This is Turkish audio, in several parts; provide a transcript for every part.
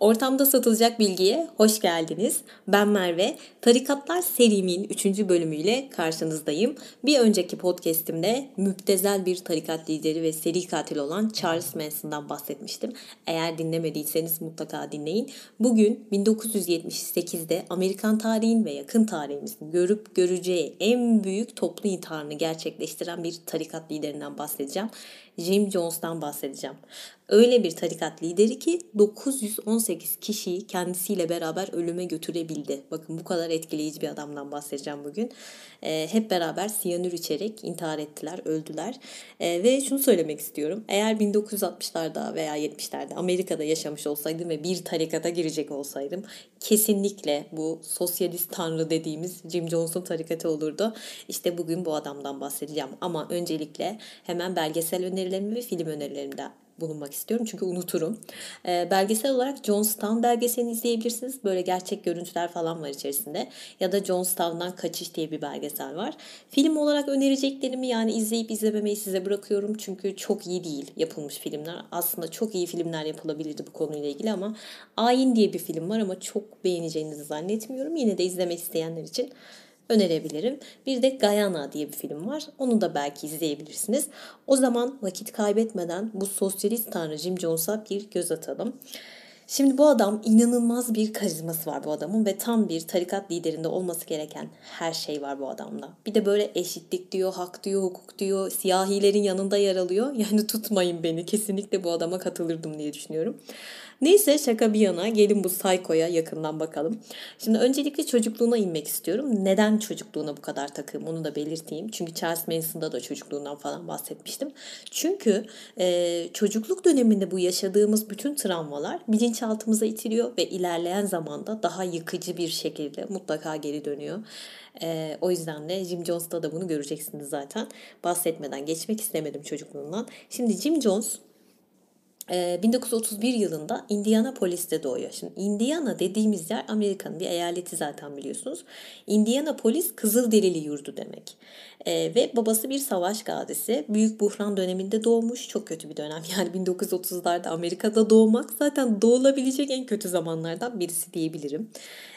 ortamda satılacak bilgiye hoş geldiniz. Ben Merve. Tarikatlar serimin 3. bölümüyle karşınızdayım. Bir önceki podcastimde müptezel bir tarikat lideri ve seri katil olan Charles Manson'dan bahsetmiştim. Eğer dinlemediyseniz mutlaka dinleyin. Bugün 1978'de Amerikan tarihin ve yakın tarihimizin görüp göreceği en büyük toplu intiharını gerçekleştiren bir tarikat liderinden bahsedeceğim. Jim Jones'tan bahsedeceğim. Öyle bir tarikat lideri ki 918 kişiyi kendisiyle beraber ölüme götürebildi. Bakın bu kadar etkileyici bir adamdan bahsedeceğim bugün. E, hep beraber siyanür içerek intihar ettiler, öldüler. E, ve şunu söylemek istiyorum. Eğer 1960'larda veya 70'lerde Amerika'da yaşamış olsaydım ve bir tarikata girecek olsaydım kesinlikle bu sosyalist tanrı dediğimiz Jim Jones'un tarikatı olurdu. İşte bugün bu adamdan bahsedeceğim. Ama öncelikle hemen belgesel önerilerimi ve film önerilerimden bulunmak istiyorum çünkü unuturum. E, belgesel olarak Jonestown belgeselini izleyebilirsiniz. Böyle gerçek görüntüler falan var içerisinde. Ya da Jonestown'dan Kaçış diye bir belgesel var. Film olarak önereceklerimi yani izleyip izlememeyi size bırakıyorum. Çünkü çok iyi değil yapılmış filmler. Aslında çok iyi filmler yapılabilirdi bu konuyla ilgili ama Ayin diye bir film var ama çok beğeneceğinizi zannetmiyorum. Yine de izlemek isteyenler için önerebilirim. Bir de Guyana diye bir film var. Onu da belki izleyebilirsiniz. O zaman vakit kaybetmeden bu sosyalist tanrı Jim Jones'a bir göz atalım. Şimdi bu adam inanılmaz bir karizması var bu adamın ve tam bir tarikat liderinde olması gereken her şey var bu adamda. Bir de böyle eşitlik diyor, hak diyor, hukuk diyor, siyahilerin yanında yer alıyor. Yani tutmayın beni kesinlikle bu adama katılırdım diye düşünüyorum. Neyse şaka bir yana gelin bu Psycho'ya yakından bakalım. Şimdi öncelikle çocukluğuna inmek istiyorum. Neden çocukluğuna bu kadar takım onu da belirteyim. Çünkü Charles Manson'da da çocukluğundan falan bahsetmiştim. Çünkü e, çocukluk döneminde bu yaşadığımız bütün travmalar bilinçaltımıza itiliyor ve ilerleyen zamanda daha yıkıcı bir şekilde mutlaka geri dönüyor. E, o yüzden de Jim Jones'ta da bunu göreceksiniz zaten. Bahsetmeden geçmek istemedim çocukluğundan. Şimdi Jim Jones 1931 yılında Indianapolis'te doğuyor. Şimdi Indiana dediğimiz yer Amerika'nın bir eyaleti zaten biliyorsunuz. Indianapolis Kızılderili yurdu demek. Ee, ve babası bir savaş gazisi. Büyük buhran döneminde doğmuş. Çok kötü bir dönem. Yani 1930'larda Amerika'da doğmak zaten doğulabilecek en kötü zamanlardan birisi diyebilirim.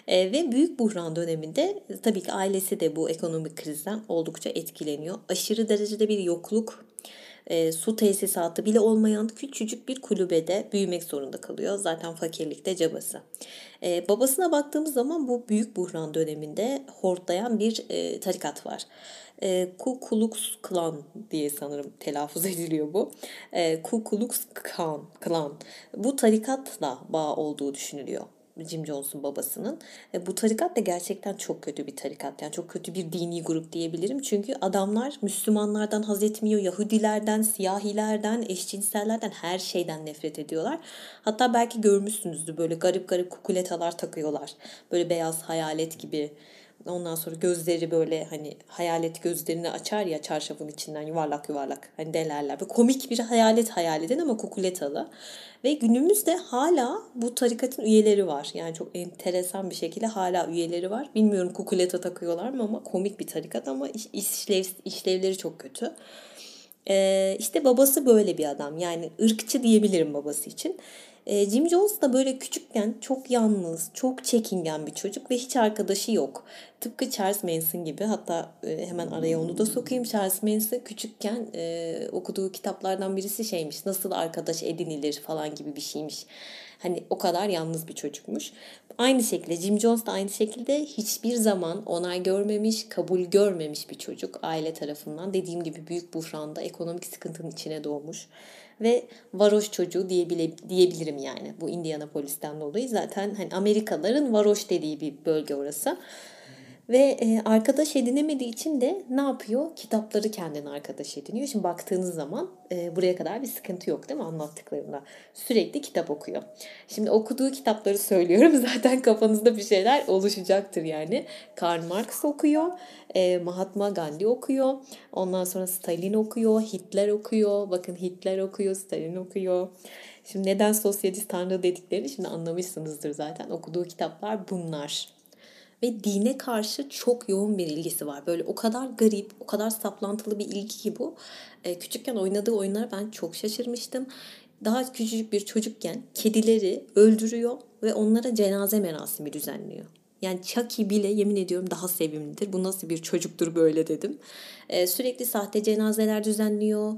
Ee, ve büyük buhran döneminde tabii ki ailesi de bu ekonomik krizden oldukça etkileniyor. Aşırı derecede bir yokluk e, su tesisatı bile olmayan küçücük bir kulübede büyümek zorunda kalıyor. Zaten fakirlikte cabası. E, babasına baktığımız zaman bu büyük buhran döneminde hortlayan bir e, tarikat var. E, Ku Klux Klan diye sanırım telaffuz ediliyor bu. E, Ku Klux Klan, Klan. Bu tarikatla bağ olduğu düşünülüyor. Jim Jones'un babasının. E, bu tarikat da gerçekten çok kötü bir tarikat. Yani çok kötü bir dini grup diyebilirim. Çünkü adamlar Müslümanlardan haz etmiyor. Yahudilerden, siyahilerden, eşcinsellerden her şeyden nefret ediyorlar. Hatta belki görmüşsünüzdür böyle garip garip kukuletalar takıyorlar. Böyle beyaz hayalet gibi Ondan sonra gözleri böyle hani hayalet gözlerini açar ya çarşafın içinden yuvarlak yuvarlak hani delerler. Böyle komik bir hayalet hayal edin ama kukuletalı. Ve günümüzde hala bu tarikatın üyeleri var. Yani çok enteresan bir şekilde hala üyeleri var. Bilmiyorum kukuleta takıyorlar mı ama komik bir tarikat ama işlev, işlevleri çok kötü. Ee, işte babası böyle bir adam. Yani ırkçı diyebilirim babası için. E, Jim Jones da böyle küçükken çok yalnız, çok çekingen bir çocuk ve hiç arkadaşı yok. Tıpkı Charles Manson gibi hatta e, hemen araya onu da sokayım. Charles Manson küçükken e, okuduğu kitaplardan birisi şeymiş nasıl arkadaş edinilir falan gibi bir şeymiş. Hani o kadar yalnız bir çocukmuş. Aynı şekilde Jim Jones da aynı şekilde hiçbir zaman onay görmemiş, kabul görmemiş bir çocuk aile tarafından. Dediğim gibi büyük buhranda ekonomik sıkıntının içine doğmuş ve varoş çocuğu diyebile, diyebilirim yani bu Indianapolis'ten dolayı. Zaten hani Amerikalıların varoş dediği bir bölge orası. Ve e, arkadaş edinemediği için de ne yapıyor? Kitapları kendine arkadaş ediniyor. Şimdi baktığınız zaman e, buraya kadar bir sıkıntı yok değil mi anlattıklarımda? Sürekli kitap okuyor. Şimdi okuduğu kitapları söylüyorum. Zaten kafanızda bir şeyler oluşacaktır yani. Karl Marx okuyor. E, Mahatma Gandhi okuyor. Ondan sonra Stalin okuyor. Hitler okuyor. Bakın Hitler okuyor. Stalin okuyor. Şimdi neden sosyalist tanrı dediklerini şimdi anlamışsınızdır zaten. Okuduğu kitaplar bunlar ve dine karşı çok yoğun bir ilgisi var. Böyle o kadar garip, o kadar saplantılı bir ilgi ki bu. E, küçükken oynadığı oyunlara ben çok şaşırmıştım. Daha küçücük bir çocukken kedileri öldürüyor ve onlara cenaze merasimi düzenliyor. Yani Chucky bile yemin ediyorum daha sevimlidir. Bu nasıl bir çocuktur böyle dedim. Ee, sürekli sahte cenazeler düzenliyor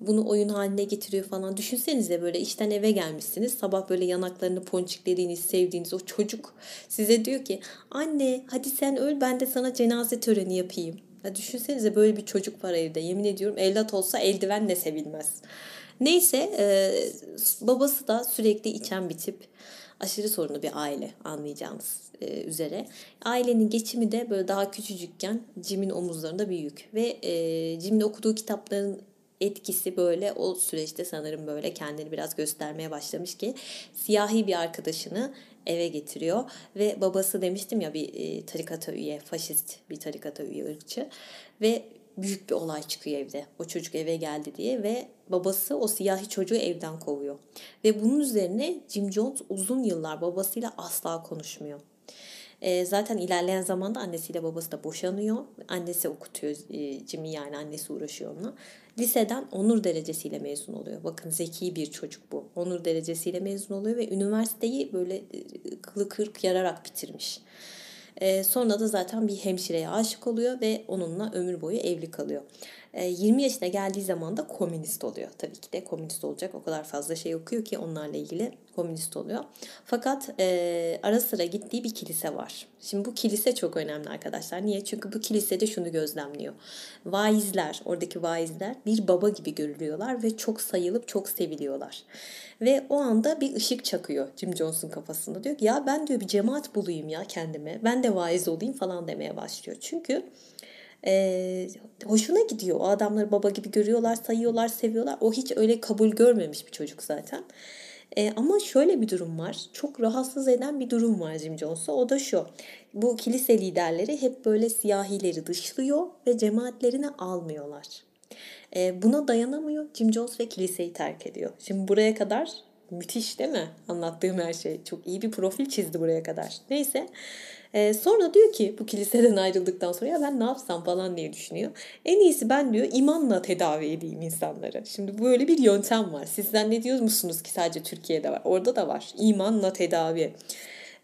bunu oyun haline getiriyor falan. Düşünsenize böyle işten eve gelmişsiniz. Sabah böyle yanaklarını ponçiklediğiniz, sevdiğiniz o çocuk size diyor ki anne hadi sen öl ben de sana cenaze töreni yapayım. Ya düşünsenize böyle bir çocuk var evde. Yemin ediyorum evlat olsa eldivenle sevilmez. Neyse e, babası da sürekli içen bir tip. Aşırı sorunlu bir aile anlayacağınız e, üzere. Ailenin geçimi de böyle daha küçücükken Jim'in omuzlarında bir yük. Ve e, Jim'in okuduğu kitapların etkisi böyle o süreçte sanırım böyle kendini biraz göstermeye başlamış ki siyahi bir arkadaşını eve getiriyor ve babası demiştim ya bir e, tarikata üye, faşist bir tarikata üye ırkçı ve büyük bir olay çıkıyor evde. O çocuk eve geldi diye ve babası o siyahi çocuğu evden kovuyor. Ve bunun üzerine Jim Jones uzun yıllar babasıyla asla konuşmuyor. E, zaten ilerleyen zamanda annesiyle babası da boşanıyor. Annesi okutuyor e, Jimmy yani annesi uğraşıyor onunla. Liseden onur derecesiyle mezun oluyor. Bakın zeki bir çocuk bu. Onur derecesiyle mezun oluyor ve üniversiteyi böyle e, kılı kırk yararak bitirmiş. E, sonra da zaten bir hemşireye aşık oluyor ve onunla ömür boyu evli kalıyor. 20 yaşına geldiği zaman da komünist oluyor. Tabii ki de komünist olacak. O kadar fazla şey okuyor ki onlarla ilgili komünist oluyor. Fakat e, ara sıra gittiği bir kilise var. Şimdi bu kilise çok önemli arkadaşlar. Niye? Çünkü bu kilisede şunu gözlemliyor. Vaizler, oradaki vaizler bir baba gibi görülüyorlar ve çok sayılıp çok seviliyorlar. Ve o anda bir ışık çakıyor Jim Jones'un kafasında. Diyor ki ya ben diyor bir cemaat bulayım ya kendime. Ben de vaiz olayım falan demeye başlıyor. Çünkü e, hoşuna gidiyor. O adamları baba gibi görüyorlar, sayıyorlar, seviyorlar. O hiç öyle kabul görmemiş bir çocuk zaten. E, ama şöyle bir durum var. Çok rahatsız eden bir durum var Jim Jones'a. O da şu. Bu kilise liderleri hep böyle siyahileri dışlıyor ve cemaatlerine almıyorlar. E, buna dayanamıyor. Jim Jones ve kiliseyi terk ediyor. Şimdi buraya kadar müthiş değil mi? Anlattığım her şey. Çok iyi bir profil çizdi buraya kadar. Neyse. E, sonra diyor ki bu kiliseden ayrıldıktan sonra ya ben ne yapsam falan diye düşünüyor. En iyisi ben diyor imanla tedavi edeyim insanları. Şimdi böyle bir yöntem var. Siz zannediyor musunuz ki sadece Türkiye'de var? Orada da var. İmanla tedavi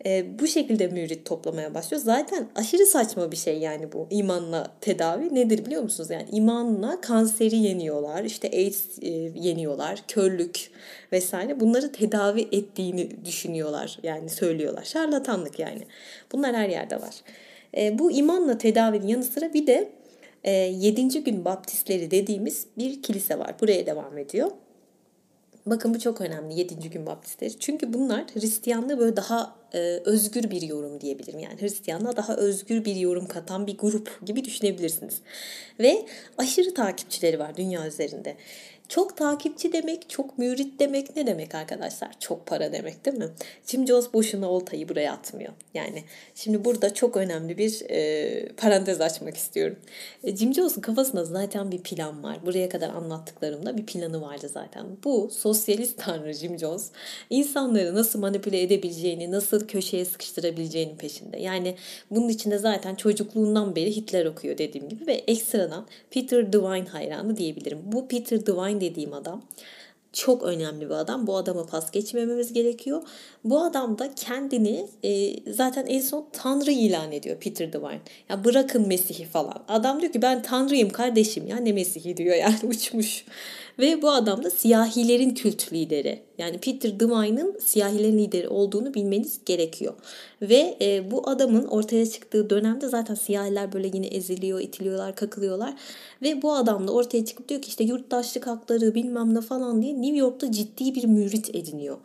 e, bu şekilde mürit toplamaya başlıyor. Zaten aşırı saçma bir şey yani bu imanla tedavi nedir biliyor musunuz? Yani imanla kanseri yeniyorlar, işte AIDS e, yeniyorlar, körlük vesaire bunları tedavi ettiğini düşünüyorlar yani söylüyorlar. Şarlatanlık yani. Bunlar her yerde var. E, bu imanla tedavinin yanı sıra bir de e, 7. gün baptistleri dediğimiz bir kilise var. Buraya devam ediyor. Bakın bu çok önemli 7. gün baptistleri. Çünkü bunlar Hristiyanlığı böyle daha e, özgür bir yorum diyebilirim. Yani Hristiyanlığa daha özgür bir yorum katan bir grup gibi düşünebilirsiniz. Ve aşırı takipçileri var dünya üzerinde. Çok takipçi demek, çok mürit demek ne demek arkadaşlar? Çok para demek değil mi? Jim Jones boşuna oltayı buraya atmıyor. Yani şimdi burada çok önemli bir e, parantez açmak istiyorum. E, Jim Jones'un kafasında zaten bir plan var. Buraya kadar anlattıklarımda bir planı vardı zaten. Bu sosyalist tanrı Jim Jones insanları nasıl manipüle edebileceğini, nasıl köşeye sıkıştırabileceğini peşinde. Yani bunun içinde zaten çocukluğundan beri Hitler okuyor dediğim gibi ve ekstradan Peter Devine hayranı diyebilirim. Bu Peter Devine dediğim adam çok önemli bir adam. Bu adama pas geçmememiz gerekiyor. Bu adam da kendini e, zaten en son Tanrı ilan ediyor Peter Devine. Ya bırakın Mesih'i falan. Adam diyor ki ben Tanrıyım kardeşim ya ne Mesih'i diyor yani uçmuş. Ve bu adam da siyahilerin kült lideri. Yani Peter Devine'ın siyahilerin lideri olduğunu bilmeniz gerekiyor. Ve e, bu adamın ortaya çıktığı dönemde zaten siyahiler böyle yine eziliyor, itiliyorlar, kakılıyorlar. Ve bu adam da ortaya çıkıp diyor ki işte yurttaşlık hakları bilmem ne falan diye New York'ta ciddi bir mürit ediniyor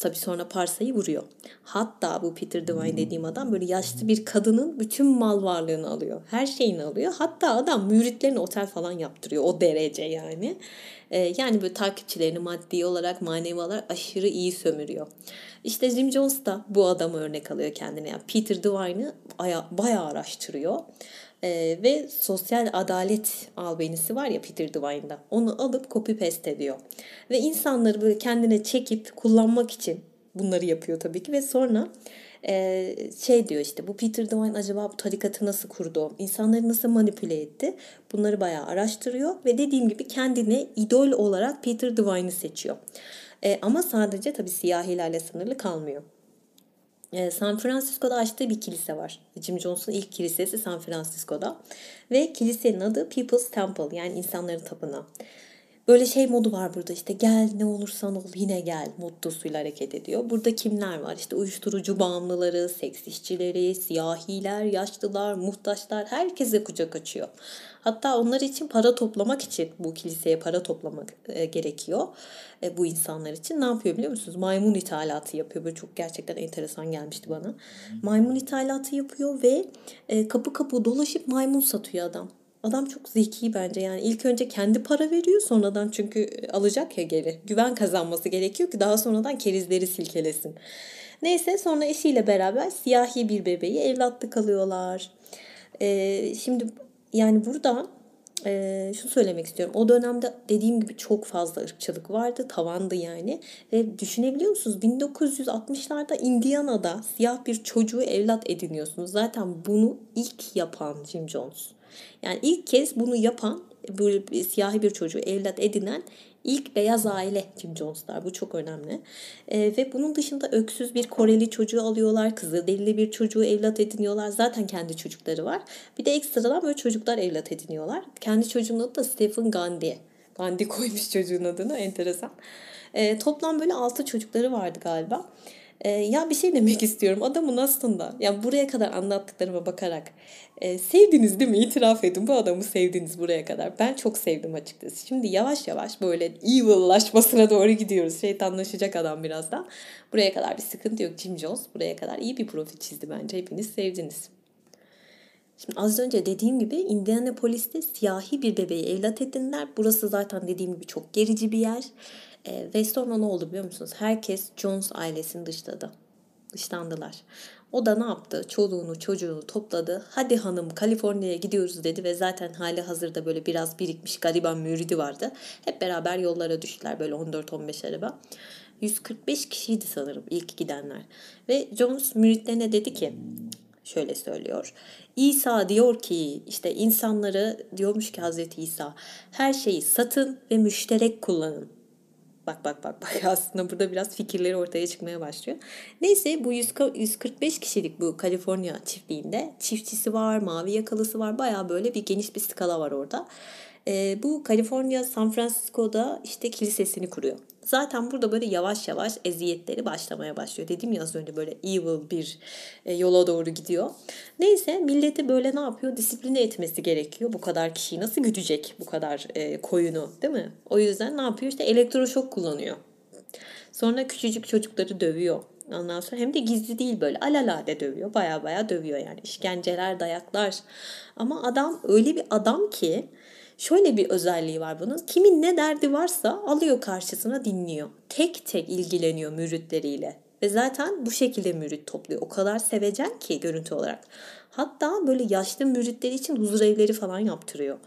Tabii sonra parsayı vuruyor. Hatta bu Peter Devine dediğim adam böyle yaşlı bir kadının bütün mal varlığını alıyor. Her şeyini alıyor. Hatta adam müritlerine otel falan yaptırıyor. O derece yani. Ee, yani böyle takipçilerini maddi olarak manevi olarak aşırı iyi sömürüyor. İşte Jim Jones da bu adamı örnek alıyor kendine. Yani Peter Devine'ı bayağı araştırıyor. Ee, ve sosyal adalet albenisi var ya Peter Devine'da. Onu alıp copy paste ediyor. Ve insanları böyle kendine çekip kullanmak için bunları yapıyor tabii ki. Ve sonra şey diyor işte bu Peter Devine acaba bu tarikatı nasıl kurdu? İnsanları nasıl manipüle etti? Bunları bayağı araştırıyor. Ve dediğim gibi kendine idol olarak Peter Devine'ı seçiyor. Ama sadece tabii siyahilerle sınırlı kalmıyor. San Francisco'da açtığı bir kilise var. Jim Jones'un ilk kilisesi San Francisco'da. Ve kilisenin adı People's Temple yani insanların tapınağı. Böyle şey modu var burada işte gel ne olursan ol yine gel mottosuyla hareket ediyor. Burada kimler var işte uyuşturucu bağımlıları, seks işçileri, siyahiler, yaşlılar, muhtaçlar herkese kucak açıyor. Hatta onlar için para toplamak için bu kiliseye para toplamak e, gerekiyor. E, bu insanlar için ne yapıyor biliyor musunuz? Maymun ithalatı yapıyor. Böyle çok gerçekten enteresan gelmişti bana. Maymun ithalatı yapıyor ve e, kapı kapı dolaşıp maymun satıyor adam. Adam çok zeki bence yani ilk önce kendi para veriyor sonradan çünkü alacak ya geri. Güven kazanması gerekiyor ki daha sonradan kerizleri silkelesin. Neyse sonra eşiyle beraber siyahi bir bebeği evlatlık alıyorlar. Ee, şimdi yani burada e, şunu söylemek istiyorum. O dönemde dediğim gibi çok fazla ırkçılık vardı. Tavandı yani. Ve düşünebiliyor musunuz? 1960'larda Indiana'da siyah bir çocuğu evlat ediniyorsunuz. Zaten bunu ilk yapan Jim Jones. Yani ilk kez bunu yapan böyle siyahi bir çocuğu evlat edinen ilk beyaz aile Jim Jones'lar. Bu çok önemli. E, ve bunun dışında öksüz bir Koreli çocuğu alıyorlar. Kızı delili bir çocuğu evlat ediniyorlar. Zaten kendi çocukları var. Bir de ekstradan böyle çocuklar evlat ediniyorlar. Kendi çocuğunun adı da Stephen Gandhi. Gandhi koymuş çocuğun adını. Enteresan. E, toplam böyle altı çocukları vardı galiba. E, ya bir şey demek istiyorum. Adamın aslında yani buraya kadar anlattıklarıma bakarak e, sevdiniz değil mi? İtiraf edin bu adamı sevdiniz buraya kadar. Ben çok sevdim açıkçası. Şimdi yavaş yavaş böyle evil'laşmasına doğru gidiyoruz. Şeytanlaşacak adam birazdan. Buraya kadar bir sıkıntı yok. Jim Jones buraya kadar iyi bir profil çizdi bence. Hepiniz sevdiniz. Şimdi az önce dediğim gibi Indianapolis'te siyahi bir bebeği evlat edindiler. Burası zaten dediğim gibi çok gerici bir yer. E, ve sonra ne oldu biliyor musunuz? Herkes Jones ailesini dışladı. Dışlandılar. O da ne yaptı? Çoluğunu çocuğunu topladı. Hadi hanım Kaliforniya'ya gidiyoruz dedi ve zaten hali hazırda böyle biraz birikmiş gariban müridi vardı. Hep beraber yollara düştüler böyle 14-15 araba. 145 kişiydi sanırım ilk gidenler. Ve Jones müritlerine dedi ki şöyle söylüyor. İsa diyor ki işte insanları diyormuş ki Hazreti İsa her şeyi satın ve müşterek kullanın. Bak bak bak bak aslında burada biraz fikirleri ortaya çıkmaya başlıyor. Neyse bu 145 kişilik bu Kaliforniya çiftliğinde çiftçisi var, mavi yakalısı var. Baya böyle bir geniş bir skala var orada. Ee, bu Kaliforniya San Francisco'da işte kilisesini kuruyor. Zaten burada böyle yavaş yavaş eziyetleri başlamaya başlıyor. Dedim ya az önce böyle evil bir e, yola doğru gidiyor. Neyse milleti böyle ne yapıyor? Disipline etmesi gerekiyor. Bu kadar kişiyi nasıl güdecek bu kadar e, koyunu değil mi? O yüzden ne yapıyor? İşte elektroşok kullanıyor. Sonra küçücük çocukları dövüyor. Ondan sonra hem de gizli değil böyle alalade dövüyor. Baya baya dövüyor yani. işkenceler, dayaklar. Ama adam öyle bir adam ki Şöyle bir özelliği var bunun. Kimin ne derdi varsa alıyor karşısına dinliyor. Tek tek ilgileniyor müritleriyle. Ve zaten bu şekilde mürit topluyor. O kadar sevecen ki görüntü olarak. Hatta böyle yaşlı müritleri için huzur evleri falan yaptırıyor.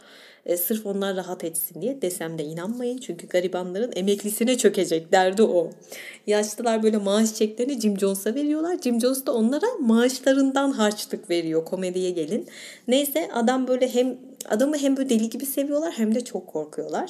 E, sırf onlar rahat etsin diye desem de inanmayın. Çünkü garibanların emeklisine çökecek derdi o. Yaşlılar böyle maaş çeklerini Jim Jones'a veriyorlar. Jim Jones da onlara maaşlarından harçlık veriyor. Komediye gelin. Neyse adam böyle hem adamı hem böyle deli gibi seviyorlar hem de çok korkuyorlar.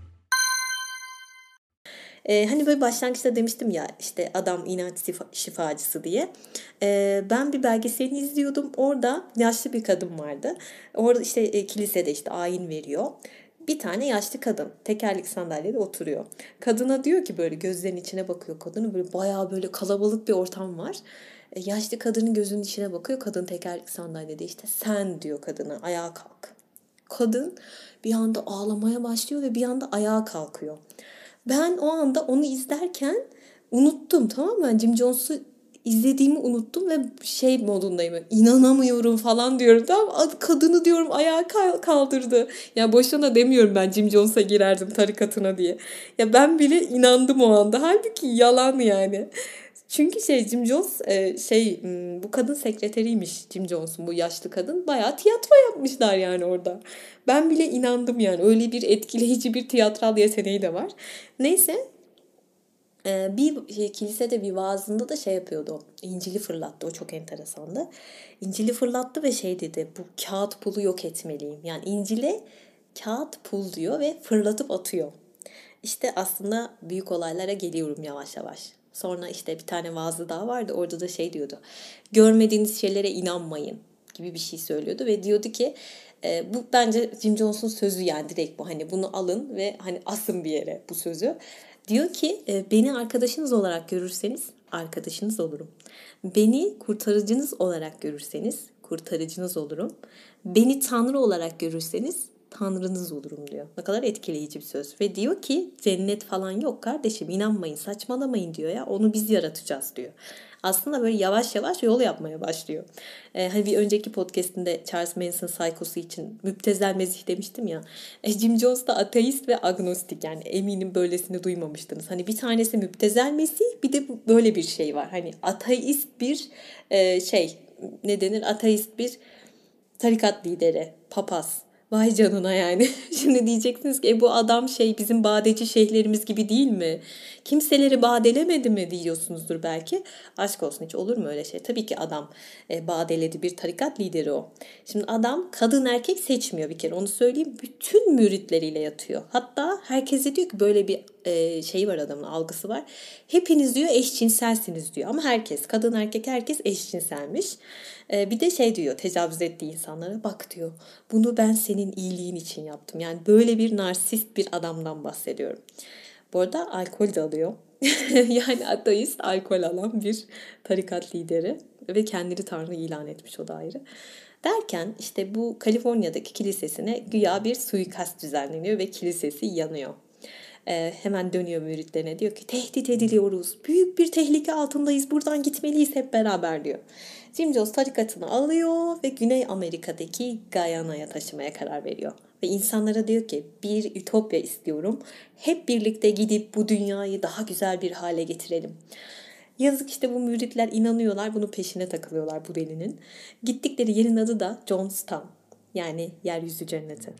Ee, hani böyle başlangıçta demiştim ya işte adam inanç şifacısı diye. Ee, ben bir belgeselini izliyordum. Orada yaşlı bir kadın vardı. Orada işte e, kilisede işte ayin veriyor. bir tane yaşlı kadın tekerlek sandalyede oturuyor. Kadına diyor ki böyle gözlerinin içine bakıyor kadını böyle bayağı böyle kalabalık bir ortam var. E, yaşlı kadının gözünün içine bakıyor. Kadın tekerlek sandalyede işte sen diyor kadına ayağa kalk. Kadın bir anda ağlamaya başlıyor ve bir anda ayağa kalkıyor. Ben o anda onu izlerken unuttum tamam mı? Jim Jones'u izlediğimi unuttum ve şey modundayım. İnanamıyorum falan diyorum. Tamam kadını diyorum ayağa kaldırdı. Ya boşuna demiyorum ben Jim Jones'a girerdim tarikatına diye. Ya ben bile inandım o anda. Halbuki yalan yani. Çünkü şey Jim Jones e, şey bu kadın sekreteriymiş Jim Jones'un bu yaşlı kadın. Bayağı tiyatro yapmışlar yani orada. Ben bile inandım yani. Öyle bir etkileyici bir tiyatral yeteneği de var. Neyse ee, bir şey, kilisede bir vaazında da şey yapıyordu. İncil'i fırlattı. O çok enteresandı. İncil'i fırlattı ve şey dedi. Bu kağıt pulu yok etmeliyim. Yani İncil'e kağıt pul diyor ve fırlatıp atıyor. İşte aslında büyük olaylara geliyorum yavaş yavaş. Sonra işte bir tane vaazı daha vardı. Orada da şey diyordu. Görmediğiniz şeylere inanmayın gibi bir şey söylüyordu ve diyordu ki e, bu bence Jim Jones'un sözü yani direkt bu hani bunu alın ve hani asın bir yere bu sözü. Diyor ki e, beni arkadaşınız olarak görürseniz arkadaşınız olurum. Beni kurtarıcınız olarak görürseniz kurtarıcınız olurum. Beni tanrı olarak görürseniz tanrınız olurum diyor. Ne kadar etkileyici bir söz. Ve diyor ki cennet falan yok kardeşim inanmayın saçmalamayın diyor ya onu biz yaratacağız diyor aslında böyle yavaş yavaş yol yapmaya başlıyor. Ee, hani bir önceki podcastinde Charles Manson Psycho'su için müptezel mezih demiştim ya. E, Jim Jones da ateist ve agnostik yani eminim böylesini duymamıştınız. Hani bir tanesi müptezel mesih bir de böyle bir şey var. Hani ateist bir e, şey ne denir ateist bir tarikat lideri papaz Vay canına yani. Şimdi diyeceksiniz ki e, bu adam şey bizim badeci şeyhlerimiz gibi değil mi? Kimseleri badelemedi mi diyorsunuzdur belki. Aşk olsun hiç olur mu öyle şey? Tabii ki adam e, badeledi bir tarikat lideri o. Şimdi adam kadın erkek seçmiyor bir kere onu söyleyeyim. Bütün müritleriyle yatıyor. Hatta herkese diyor ki böyle bir e, şeyi var adamın algısı var. Hepiniz diyor eşcinselsiniz diyor. Ama herkes kadın erkek herkes eşcinselmiş. E, bir de şey diyor tecavüz ettiği insanlara bak diyor bunu ben senin iyiliğin için yaptım. Yani böyle bir narsist bir adamdan bahsediyorum. Bu arada alkol de alıyor. yani ateist alkol alan bir tarikat lideri ve kendini tanrı ilan etmiş o da ayrı. Derken işte bu Kaliforniya'daki kilisesine güya bir suikast düzenleniyor ve kilisesi yanıyor e, hemen dönüyor müritlerine diyor ki tehdit ediliyoruz. Büyük bir tehlike altındayız. Buradan gitmeliyiz hep beraber diyor. Jim Jones tarikatını alıyor ve Güney Amerika'daki Gayana'ya taşımaya karar veriyor. Ve insanlara diyor ki bir ütopya istiyorum. Hep birlikte gidip bu dünyayı daha güzel bir hale getirelim. Yazık işte bu müritler inanıyorlar. Bunun peşine takılıyorlar bu delinin. Gittikleri yerin adı da Johnstown. Yani yeryüzü cenneti.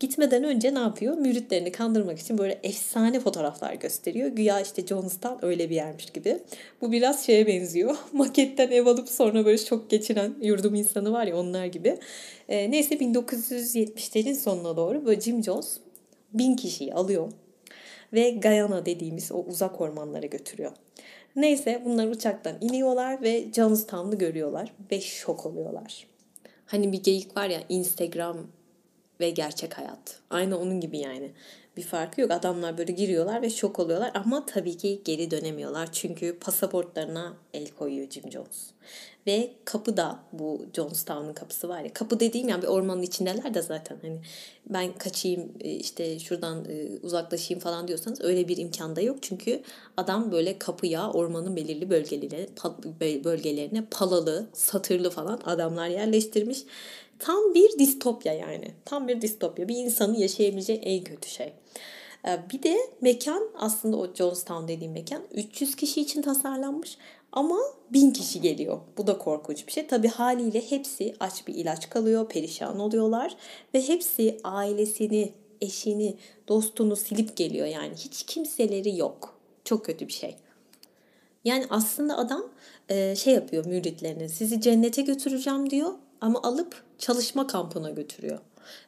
Gitmeden önce ne yapıyor? Müritlerini kandırmak için böyle efsane fotoğraflar gösteriyor. Güya işte Johnstown öyle bir yermiş gibi. Bu biraz şeye benziyor. Maketten ev alıp sonra böyle çok geçiren yurdum insanı var ya onlar gibi. E, neyse 1970'lerin sonuna doğru böyle Jim Jones bin kişiyi alıyor. Ve Guyana dediğimiz o uzak ormanlara götürüyor. Neyse bunlar uçaktan iniyorlar ve Johnstown'u görüyorlar ve şok oluyorlar. Hani bir geyik var ya Instagram ve gerçek hayat. Aynı onun gibi yani. Bir farkı yok. Adamlar böyle giriyorlar ve şok oluyorlar ama tabii ki geri dönemiyorlar. Çünkü pasaportlarına el koyuyor Jim Jones. Ve kapıda bu Jonestown'un kapısı var ya. Kapı dediğim yani bir ormanın içindeler de zaten. Hani ben kaçayım e, işte şuradan e, uzaklaşayım falan diyorsanız öyle bir imkan da yok. Çünkü adam böyle kapıya ormanın belirli bölgelerine, bölgelerine palalı, satırlı falan adamlar yerleştirmiş. Tam bir distopya yani. Tam bir distopya. Bir insanın yaşayabileceği en kötü şey. Ee, bir de mekan aslında o Jonestown dediğim mekan 300 kişi için tasarlanmış ama 1000 kişi geliyor. Bu da korkunç bir şey. Tabii haliyle hepsi aç bir ilaç kalıyor, perişan oluyorlar ve hepsi ailesini, eşini, dostunu silip geliyor yani. Hiç kimseleri yok. Çok kötü bir şey. Yani aslında adam e, şey yapıyor müritlerine sizi cennete götüreceğim diyor ama alıp çalışma kampına götürüyor.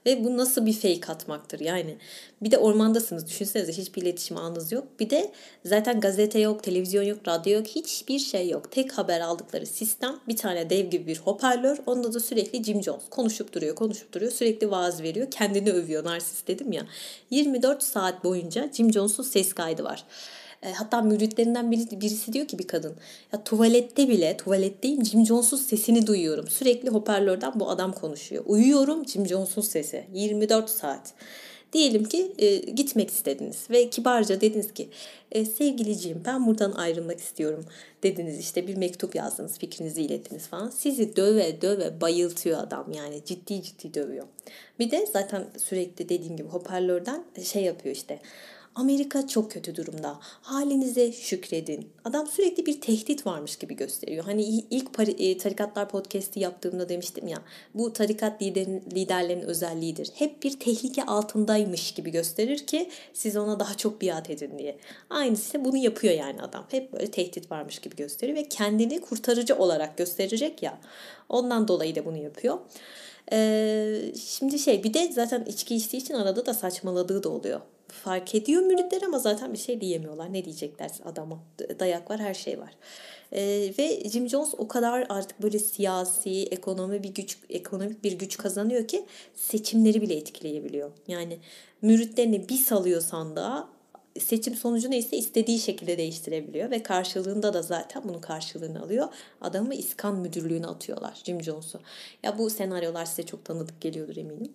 Ve bu nasıl bir fake atmaktır yani. Bir de ormandasınız düşünsenize hiçbir iletişim ağınız yok. Bir de zaten gazete yok, televizyon yok, radyo yok, hiçbir şey yok. Tek haber aldıkları sistem bir tane dev gibi bir hoparlör. Onda da sürekli Jim Jones konuşup duruyor, konuşup duruyor. Sürekli vaaz veriyor. Kendini övüyor narsist dedim ya. 24 saat boyunca Jim Jones'un ses kaydı var. E, hatta müritlerinden biri, birisi diyor ki bir kadın ya tuvalette bile tuvaletteyim Jim Jones'un sesini duyuyorum. Sürekli hoparlörden bu adam konuşuyor. Uyuyorum Jim Jones'un sesi 24 saat. Diyelim ki e, gitmek istediniz ve kibarca dediniz ki e, sevgiliciğim ben buradan ayrılmak istiyorum dediniz işte bir mektup yazdınız fikrinizi ilettiniz falan. Sizi döve döve bayıltıyor adam yani ciddi ciddi dövüyor. Bir de zaten sürekli dediğim gibi hoparlörden şey yapıyor işte Amerika çok kötü durumda. Halinize şükredin. Adam sürekli bir tehdit varmış gibi gösteriyor. Hani ilk e, tarikatlar podcast'i yaptığımda demiştim ya. Bu tarikat liderin, liderlerin özelliğidir. Hep bir tehlike altındaymış gibi gösterir ki siz ona daha çok biat edin diye. Aynısı bunu yapıyor yani adam. Hep böyle tehdit varmış gibi gösteriyor ve kendini kurtarıcı olarak gösterecek ya. Ondan dolayı da bunu yapıyor. Ee, şimdi şey bir de zaten içki içtiği için arada da saçmaladığı da oluyor fark ediyor müritler ama zaten bir şey diyemiyorlar. Ne diyecekler adama? Dayak var, her şey var. Ee, ve Jim Jones o kadar artık böyle siyasi, ekonomi bir güç, ekonomik bir güç kazanıyor ki seçimleri bile etkileyebiliyor. Yani müritlerini bir salıyor sandığa seçim sonucu neyse istediği şekilde değiştirebiliyor ve karşılığında da zaten bunun karşılığını alıyor. Adamı iskan müdürlüğüne atıyorlar Jim Jones'u. Ya bu senaryolar size çok tanıdık geliyordur eminim.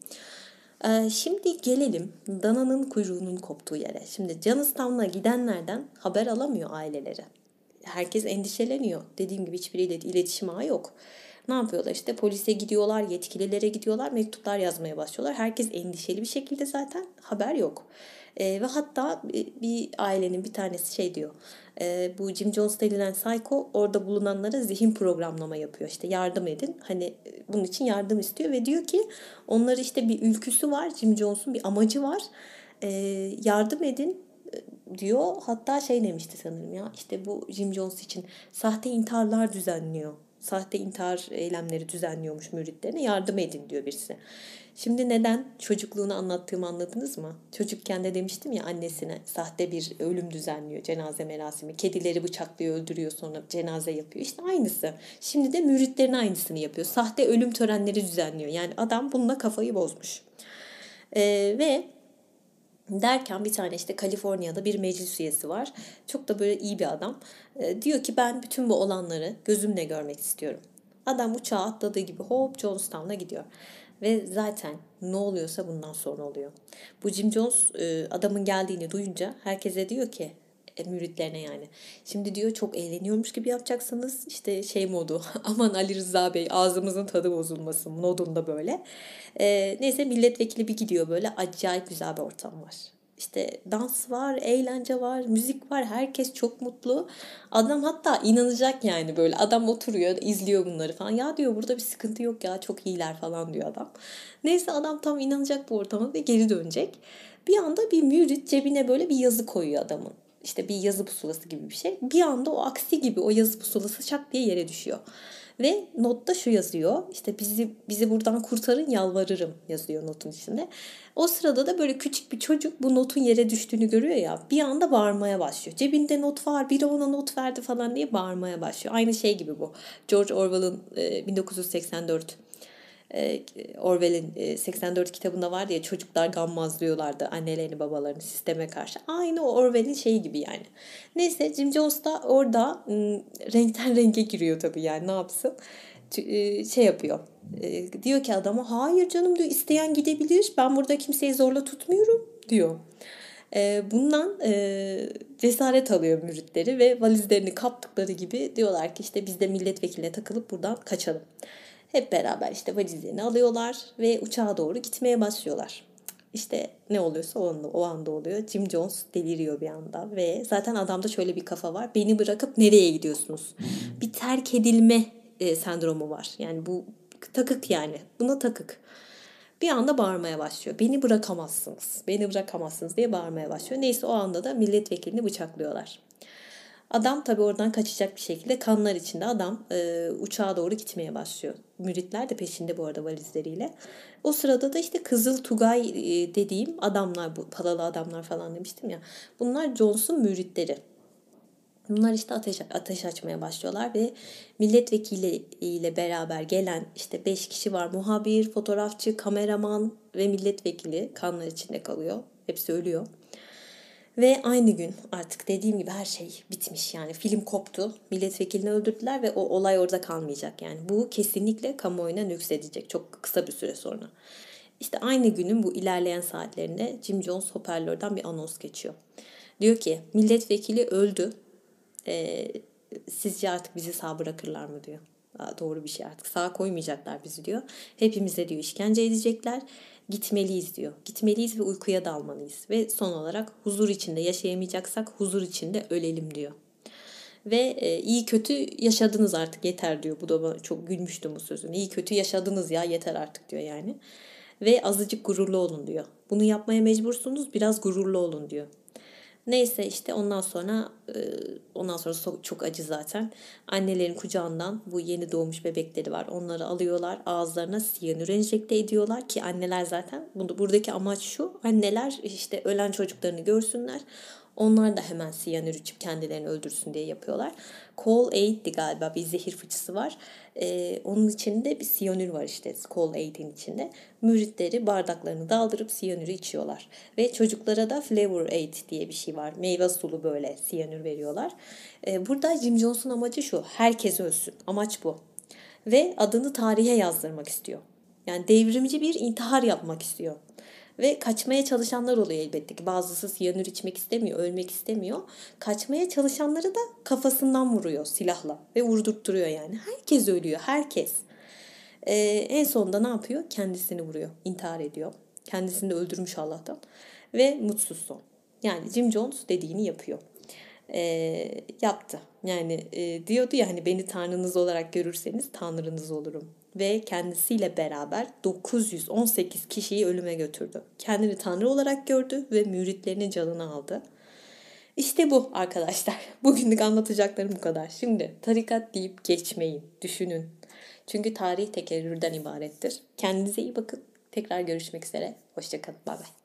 Ee, şimdi gelelim dananın kuyruğunun koptuğu yere. Şimdi Jonestown'a gidenlerden haber alamıyor aileleri. Herkes endişeleniyor. Dediğim gibi hiçbiriyle iletişim ağı yok. Ne yapıyorlar işte polise gidiyorlar, yetkililere gidiyorlar, mektuplar yazmaya başlıyorlar. Herkes endişeli bir şekilde zaten haber yok. E, ve hatta bir, ailenin bir tanesi şey diyor. E, bu Jim Jones denilen psycho orada bulunanlara zihin programlama yapıyor. İşte yardım edin. Hani bunun için yardım istiyor ve diyor ki onları işte bir ülküsü var. Jim Jones'un bir amacı var. E, yardım edin diyor. Hatta şey demişti sanırım ya işte bu Jim Jones için sahte intiharlar düzenliyor. Sahte intihar eylemleri düzenliyormuş müritlerine yardım edin diyor birisi. Şimdi neden çocukluğunu anlattığımı anladınız mı? Çocukken de demiştim ya annesine sahte bir ölüm düzenliyor cenaze merasimi. Kedileri bıçaklıyor öldürüyor sonra cenaze yapıyor. İşte aynısı. Şimdi de müritlerin aynısını yapıyor. Sahte ölüm törenleri düzenliyor. Yani adam bununla kafayı bozmuş. Ee, ve Derken bir tane işte Kaliforniya'da bir meclis üyesi var. Çok da böyle iyi bir adam. E, diyor ki ben bütün bu olanları gözümle görmek istiyorum. Adam uçağa atladığı gibi hop Jonestown'a gidiyor. Ve zaten ne oluyorsa bundan sonra oluyor. Bu Jim Jones e, adamın geldiğini duyunca herkese diyor ki müritlerine yani. Şimdi diyor çok eğleniyormuş gibi yapacaksınız. İşte şey modu aman Ali Rıza Bey ağzımızın tadı bozulmasın modunda böyle. E, neyse milletvekili bir gidiyor böyle acayip güzel bir ortam var. İşte dans var, eğlence var, müzik var. Herkes çok mutlu. Adam hatta inanacak yani böyle. Adam oturuyor, izliyor bunları falan. Ya diyor burada bir sıkıntı yok ya çok iyiler falan diyor adam. Neyse adam tam inanacak bu ortama ve geri dönecek. Bir anda bir mürit cebine böyle bir yazı koyuyor adamın işte bir yazı pusulası gibi bir şey. Bir anda o aksi gibi o yazı pusulası şak diye yere düşüyor. Ve notta şu yazıyor. İşte bizi bizi buradan kurtarın yalvarırım yazıyor notun içinde. O sırada da böyle küçük bir çocuk bu notun yere düştüğünü görüyor ya. Bir anda bağırmaya başlıyor. Cebinde not var, biri ona not verdi falan diye bağırmaya başlıyor. Aynı şey gibi bu. George Orwell'ın 1984 e, Orwell'in 84 e, kitabında var ya çocuklar gammazlıyorlardı annelerini babalarını sisteme karşı. Aynı o Orwell'in şeyi gibi yani. Neyse Jim Jones da orada renkten renge giriyor tabii yani ne yapsın. E, şey yapıyor. Diyor ki adama hayır canım diyor isteyen gidebilir. Ben burada kimseyi zorla tutmuyorum diyor. Bundan cesaret alıyor müritleri ve valizlerini kaptıkları gibi diyorlar ki işte biz de milletvekiline takılıp buradan kaçalım. Hep beraber işte valizlerini alıyorlar ve uçağa doğru gitmeye başlıyorlar. İşte ne oluyorsa o anda, o anda oluyor. Jim Jones deliriyor bir anda ve zaten adamda şöyle bir kafa var. Beni bırakıp nereye gidiyorsunuz? Bir terk edilme e, sendromu var. Yani bu takık yani. Buna takık. Bir anda bağırmaya başlıyor. Beni bırakamazsınız. Beni bırakamazsınız diye bağırmaya başlıyor. Neyse o anda da milletvekilini bıçaklıyorlar. Adam tabi oradan kaçacak bir şekilde kanlar içinde adam e, uçağa doğru gitmeye başlıyor. Müritler de peşinde bu arada valizleriyle. O sırada da işte Kızıl Tugay e, dediğim adamlar bu paralı adamlar falan demiştim ya. Bunlar Jones'un müritleri. Bunlar işte ateş, ateş açmaya başlıyorlar ve milletvekili ile beraber gelen işte beş kişi var. Muhabir, fotoğrafçı, kameraman ve milletvekili kanlar içinde kalıyor. Hepsi ölüyor. Ve aynı gün artık dediğim gibi her şey bitmiş yani film koptu. Milletvekilini öldürdüler ve o olay orada kalmayacak yani. Bu kesinlikle kamuoyuna nüksedecek çok kısa bir süre sonra. İşte aynı günün bu ilerleyen saatlerinde Jim Jones hoparlörden bir anons geçiyor. Diyor ki milletvekili öldü. Ee, sizce artık bizi sağ bırakırlar mı diyor. Aa, doğru bir şey artık sağ koymayacaklar bizi diyor. Hepimize diyor işkence edecekler gitmeliyiz diyor. Gitmeliyiz ve uykuya dalmalıyız. Ve son olarak huzur içinde yaşayamayacaksak huzur içinde ölelim diyor. Ve e, iyi kötü yaşadınız artık yeter diyor. Bu da çok gülmüştüm bu sözün. İyi kötü yaşadınız ya yeter artık diyor yani. Ve azıcık gururlu olun diyor. Bunu yapmaya mecbursunuz biraz gururlu olun diyor. Neyse işte ondan sonra e, ondan sonra çok acı zaten. Annelerin kucağından bu yeni doğmuş bebekleri var. Onları alıyorlar. Ağızlarına siyanür enjekte ediyorlar ki anneler zaten buradaki amaç şu. Anneler işte ölen çocuklarını görsünler. Onlar da hemen siyanür içip kendilerini öldürsün diye yapıyorlar. Call 8'di galiba bir zehir fıçısı var. Ee, onun içinde bir siyanür var işte Call 8'in içinde. Müritleri bardaklarını daldırıp siyanürü içiyorlar. Ve çocuklara da Flavor 8 diye bir şey var. Meyve sulu böyle siyanür veriyorlar. Ee, burada Jim Jones'un amacı şu. Herkes ölsün. Amaç bu. Ve adını tarihe yazdırmak istiyor. Yani devrimci bir intihar yapmak istiyor. Ve kaçmaya çalışanlar oluyor elbette ki. Bazısı siyanür içmek istemiyor, ölmek istemiyor. Kaçmaya çalışanları da kafasından vuruyor silahla ve vurdurtturuyor yani. Herkes ölüyor, herkes. Ee, en sonunda ne yapıyor? Kendisini vuruyor, intihar ediyor. Kendisini de öldürmüş Allah'tan. Ve mutsuz son. Yani Jim Jones dediğini yapıyor. Ee, yaptı. Yani e, diyordu ya hani beni tanrınız olarak görürseniz tanrınız olurum ve kendisiyle beraber 918 kişiyi ölüme götürdü. Kendini tanrı olarak gördü ve müritlerinin canını aldı. İşte bu arkadaşlar. Bugünlük anlatacaklarım bu kadar. Şimdi tarikat deyip geçmeyin, düşünün. Çünkü tarih tekerrürden ibarettir. Kendinize iyi bakın. Tekrar görüşmek üzere. Hoşçakalın. Bay bay.